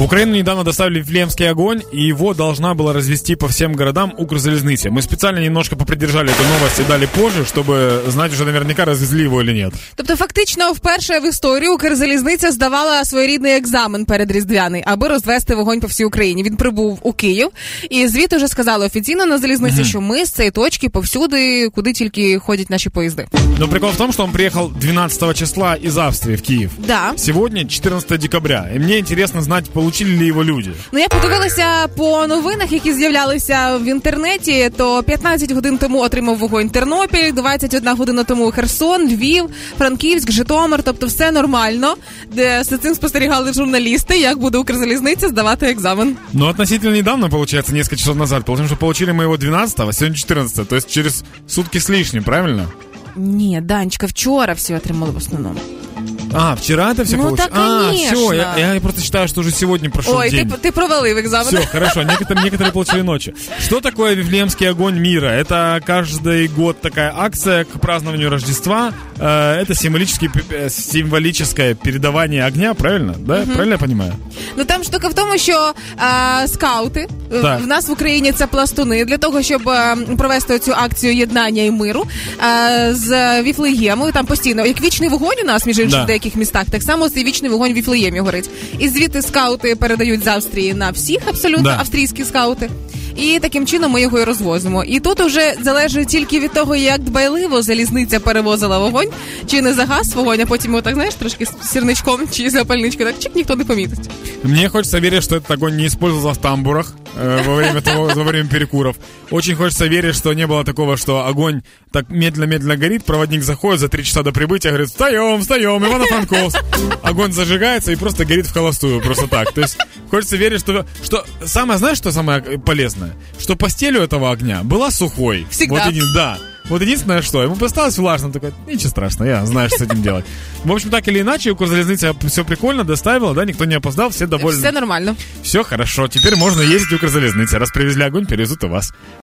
В Украину недавно доставили Вифлеемский огонь, и его должна была развести по всем городам Укрзалезница. Мы специально немножко попридержали эту новость и дали позже, чтобы знать уже наверняка, развезли его или нет. Тобто, фактично, вперше в історії Укрзалізниця здавала своєрідний екзамен перед Різдвяний, аби розвести вогонь по всій Україні. Він прибув у Київ, і звідти вже сказали офіційно на залізниці, що ми з цієї точки повсюди, куди тільки ходять наші поїзди. Но прикол в том, что он приехал 12 числа из Австрии в Киев. Да. Сегодня 14 декабря. И мне интересно знать, получили ли его люди. Ну я подивилася по новинах, які з'являлися в інтернеті. То 15 годин тому отримав вогонь Тернопіль, 21 година тому Херсон, Львів, Франківськ, Житомир. Тобто все нормально. Де за цим спостерігали журналісти, як буде Укрзалізниця здавати екзамен. Но относительно недавно, получается, несколько часов назад, потому что получили мы его 12 а сегодня 14 то есть через сутки с лишним, правильно? Ні, Данечка, вчора всі отримали в основному. А, вчера это все Ну, получилось? так, а, все, я, я просто считаю, что уже сегодня прошел Ой, день. ти провалив екзамен. Все, хорошо, некоторые, некоторые получили ночью. Что такое Вифлеемский огонь мира? Это каждый год такая акция к празднованию Рождества. Э, Это символический, э, символическое передавание огня, правильно? Да, правильно я понимаю? Ну там штука в тому, що е, скаути е, Так. в нас в Україні це пластуни для того, щоб е, провести цю акцію єднання і миру е, з Віфлеєму. Там постійно як вічний вогонь у нас між іншим Да. в деяких містах. Так само цей вічний вогонь в Віфлеємі горить. І звідти скаути передають з Австрії на всіх абсолютно Да. австрійські скаути. І таким чином ми його і розвозимо. І тут вже залежить тільки від того, як дбайливо залізниця перевозила вогонь, чи не загас вогонь, а потім його так знаєш трошки з сірничком чи запальничкою, так чик ніхто не помітить. Мне хочется верить, что этот огонь не использовался в тамбурах во время того, во время перекуров. Очень хочется верить, что не было такого, что огонь так медленно-медленно горит, проводник заходит за три часа до прибытия, говорит, встаем, встаем, Ивано-Франковск. Огонь зажигается и просто горит в холостую, просто так. То есть хочется верить, что, что самое, знаешь, что самое э, полезное? Что постель у этого огня была сухой. Всегда. Вот един- да. Вот единственное, что ему осталось влажно, такой, ничего страшного, я знаю, что с этим делать. В общем, так или иначе, Укрзалезница все прикольно доставила, да, никто не опоздал, все довольны. Все нормально. Все хорошо, теперь можно ездить в Укрзалезнице. Раз привезли огонь, перевезут и вас.